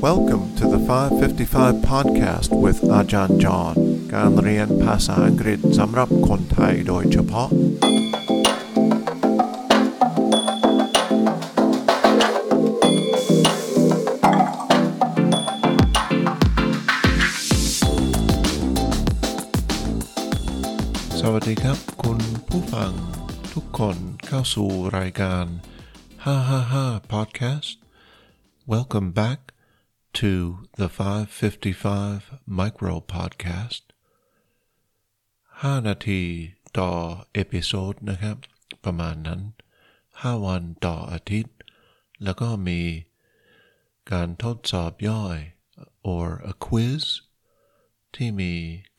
Welcome to the 555 podcast with อาจารย์จอห์นการเรียนภาษาอังกฤษสำหรับคนไทยโดยเฉพาะ สวัสดีครับ คุณผู้ฟังทุกคนเข้าสู่รายการ 555 podcast Welcome back to the 555 micro podcast 5 นาทีต่อเอพิโซดนะครับ ประมาณนั้น 5 วันต่ออาทิตย์ แล้วก็มีการทดสอบย่อย or a quiz ที่มี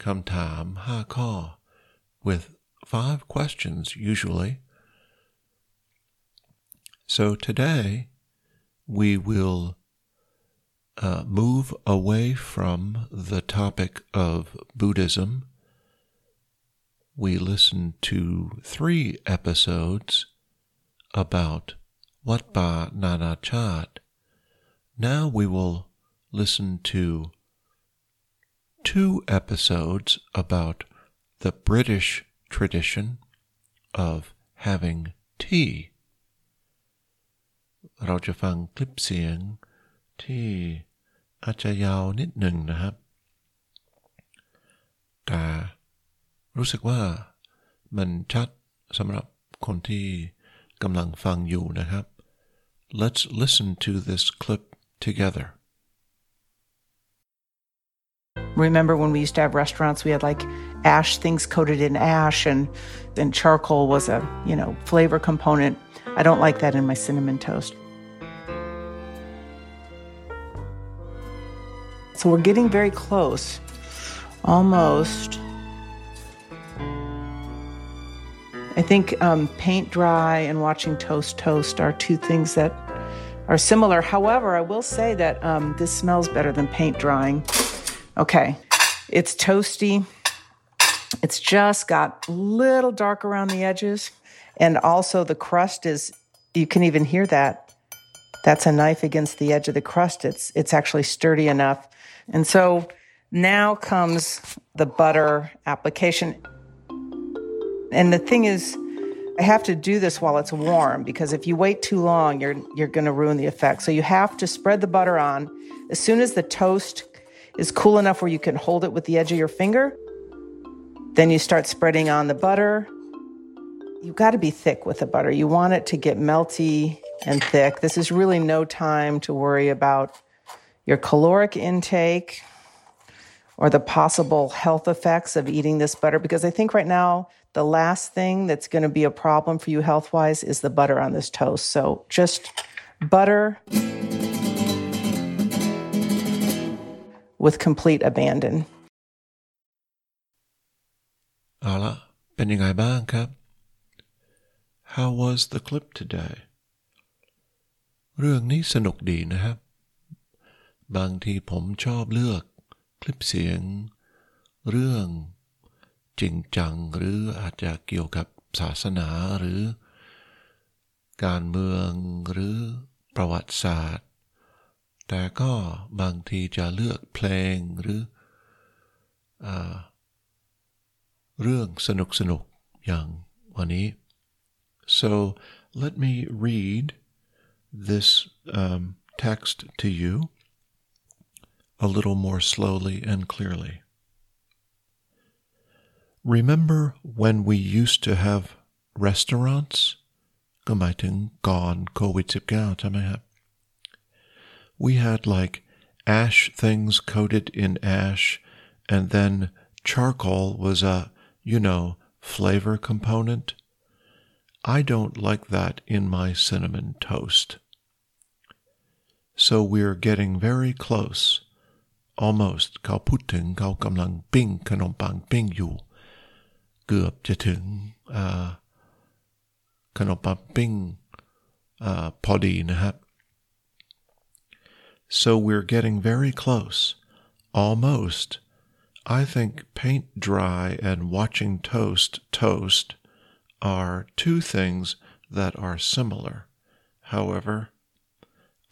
คำถาม 5 ข้อ with five questions usually. So today we will uh, move away from the topic of Buddhism. We listened to three episodes about Wat Pah Nanachat. Now we will listen to two episodes about the British tradition of having tea. เราจะฟังคลิปเสียงที่ อาจจะยาวนิดหนึ่งนะครับ แต่รู้สึกว่ามันชัดสำหรับคนที่กำลังฟังอยู่นะครับ Let's listen to this clip together. Remember when we used to have restaurants, we had like ash things coated in ash and then charcoal was a, you know, flavor component. I don't like that in my cinnamon toast. So we're getting very close. Almost. I think um, paint dry and watching toast toast are two things that are similar. However, I will say that um, this smells better than paint drying. Okay, it's toasty. It's just got a little dark around the edges. And also, the crust is, you can even hear that. That's a knife against the edge of the crust. It's, it's actually sturdy enough. And so now comes the butter application. And the thing is, I have to do this while it's warm because if you wait too long, you're, you're going to ruin the effect. So you have to spread the butter on. As soon as the toast is cool enough where you can hold it with the edge of your finger, then you start spreading on the butter. You've got to be thick with the butter. You want it to get melty and thick. This is really no time to worry about your caloric intake or the possible health effects of eating this butter because I think right now the last thing that's going to be a problem for you health wise is the butter on this toast. So just butter with complete abandon. เอาละเป็นยังไงบ้างครับ How was the clip today เรื่องนี้สนุกดีนะครับ บางทีผมชอบเลือกคลิปเสียง เรื่องจริงจังหรืออาจจะเกี่ยวกับศาสนาหรือ การเมืองหรือประวัติศาสตร์ แต่ก็บางทีจะเลือกเพลงหรืออเรื่องสนุกสนุกอย่างวันนี้ so let me read this um, text to you a little more slowly and clearly. Remember when we used to have restaurants? We had like ash things coated in ash, and then charcoal was a, you know, flavor component. I don't like that in my cinnamon toast. So we're getting very close Almost เขาพูดถึงเขากำลังปิ้งขนมปังปิ้งอยู่ เกือบจะถึงขนมปังปิ้งพอดีนะครับ So we're getting very close. Almost. I think paint dry and watching toast toast are two things that are similar. However,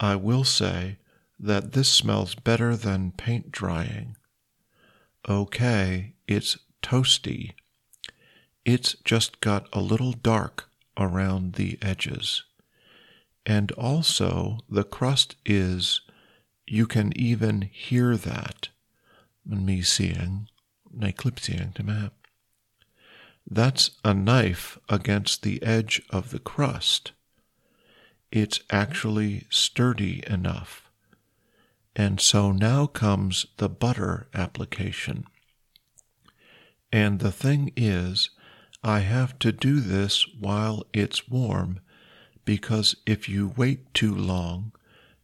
I will say that this smells better than paint drying. Okay, it's toasty. It's just got a little dark around the edges. And also, the crust is, you can even hear that. Me seeing, seeing to map. That's a knife against the edge of the crust. It's actually sturdy enough. And so now comes the butter application. And the thing is, I have to do this while it's warm because if you wait too long,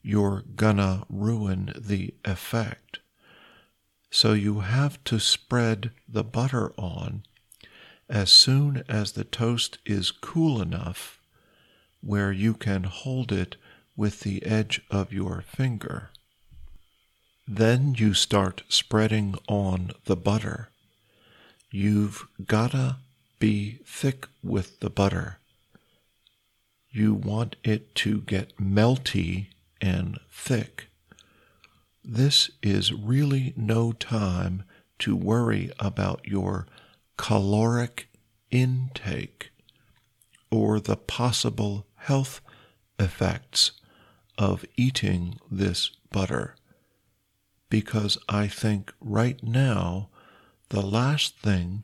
you're gonna ruin the effect. So you have to spread the butter on as soon as the toast is cool enough where you can hold it with the edge of your finger. Then you start spreading on the butter. You've gotta be thick with the butter. You want it to get melty and thick. This is really no time to worry about your caloric intake or the possible health effects of eating this butter. Because I think right now, the last thing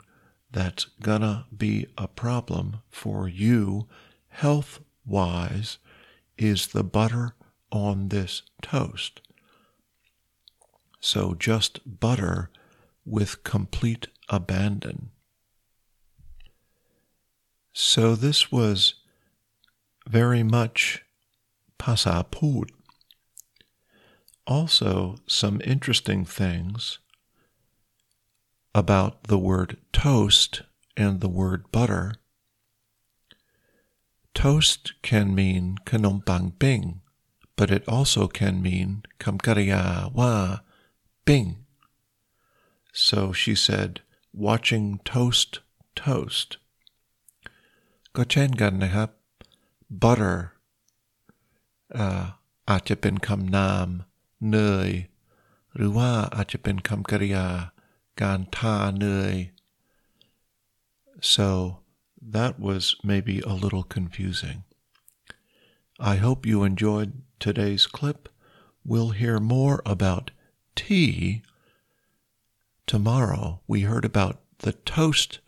that's gonna be a problem for you health wise is the butter on this toast. So just butter with complete abandon. So this was very much pasaput Also, some interesting things about the word toast and the word butter. Toast can mean kanompang bing, but it also can mean kamkarya wa bing. So she said, watching toast toast. ก็เช่นกันนะครับ butter อ่าอาจจะเป็นคำนาม เนย หรือว่าอาจจะเป็นคำกริยา การทาเนย so that was maybe a little confusing I hope you enjoyed today's clip we'll hear more about tea tomorrow we heard about the toast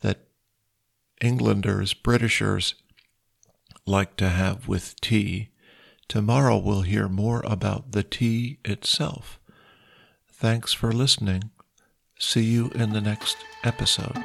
that Englanders, Britishers like to have with tea. Tomorrow we'll hear more about the tea itself. Thanks for listening. See you in the next episode.